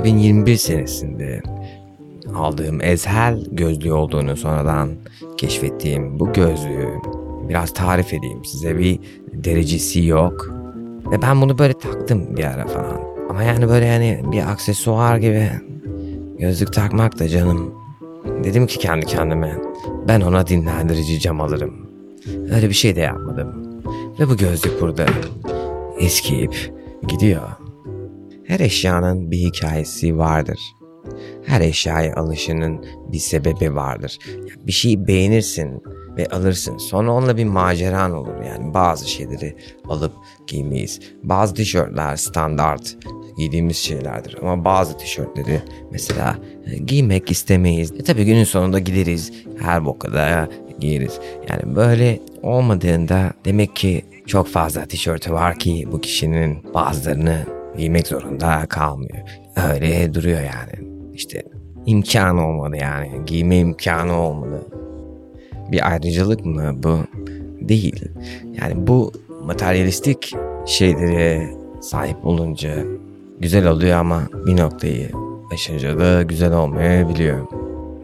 2021 senesinde aldığım Ezhel gözlüğü olduğunu sonradan keşfettiğim bu gözlüğü biraz tarif edeyim size. Bir derecesi yok. Ve ben bunu böyle taktım bir ara falan. Ama yani böyle yani bir aksesuar gibi gözlük takmak da canım. Dedim ki kendi kendime ben ona dinlendirici cam alırım. Öyle bir şey de yapmadım. Ve bu gözlük burada eskiyip gidiyor. Her eşyanın bir hikayesi vardır. Her eşyaya alışının bir sebebi vardır. Bir şeyi beğenirsin ve alırsın. Sonra onunla bir maceran olur. Yani bazı şeyleri alıp giymeyiz. Bazı tişörtler standart giydiğimiz şeylerdir. Ama bazı tişörtleri mesela e, giymek istemeyiz. E tabii günün sonunda gideriz. Her bokada giyeriz. Yani böyle olmadığında demek ki çok fazla tişörtü var ki bu kişinin bazılarını giymek zorunda kalmıyor. Öyle duruyor yani. İşte imkanı olmadı yani. Giyme imkanı olmadı. Bir ayrıcalık mı bu? Değil. Yani bu materyalistik şeylere sahip olunca güzel oluyor ama bir noktayı aşınca da güzel olmayabiliyor.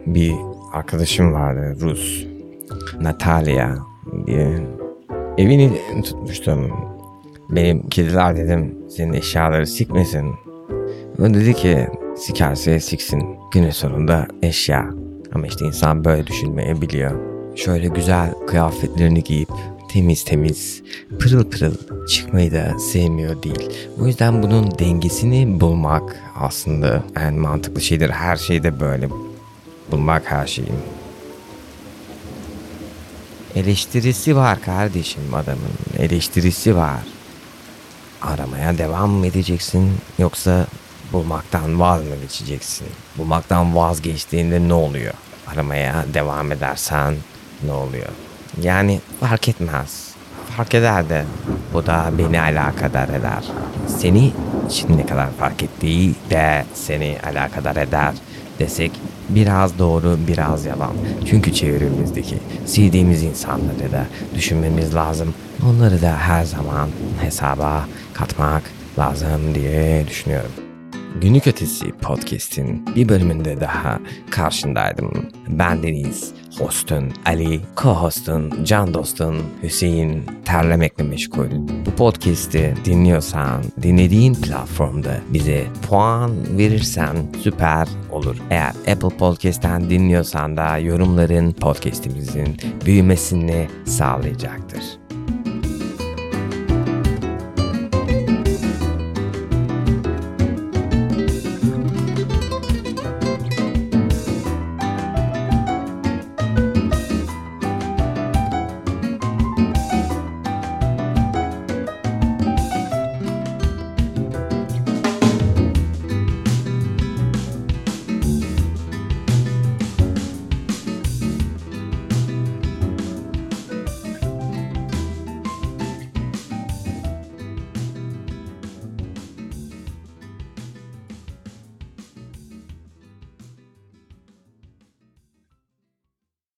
Bir arkadaşım vardı Rus. Natalia diye. Evini tutmuştum. Benim kediler dedim senin eşyaları sikmesin. O dedi ki sikerse siksin. Günün sonunda eşya. Ama işte insan böyle düşünmeye biliyor. Şöyle güzel kıyafetlerini giyip temiz temiz pırıl pırıl çıkmayı da sevmiyor değil. O yüzden bunun dengesini bulmak aslında en mantıklı şeydir. Her şeyde böyle bulmak her şeyin. Eleştirisi var kardeşim adamın. Eleştirisi var. Aramaya devam mı edeceksin yoksa bulmaktan vaz mı geçeceksin? Bulmaktan vazgeçtiğinde ne oluyor? Aramaya devam edersen ne oluyor? Yani fark etmez. Fark eder de bu da beni alakadar eder. Seni için ne kadar fark ettiği de seni alakadar eder desek biraz doğru biraz yalan. Çünkü çevremizdeki sevdiğimiz insanları da düşünmemiz lazım. Onları da her zaman hesaba katmak lazım diye düşünüyorum. Günlük Ötesi Podcast'in bir bölümünde daha karşındaydım. Ben Deniz, hostun Ali, co-hostun Can Dostun Hüseyin terlemekle meşgul. Bu podcast'i dinliyorsan dinlediğin platformda bize puan verirsen süper olur. Eğer Apple Podcast'ten dinliyorsan da yorumların podcast'imizin büyümesini sağlayacaktır.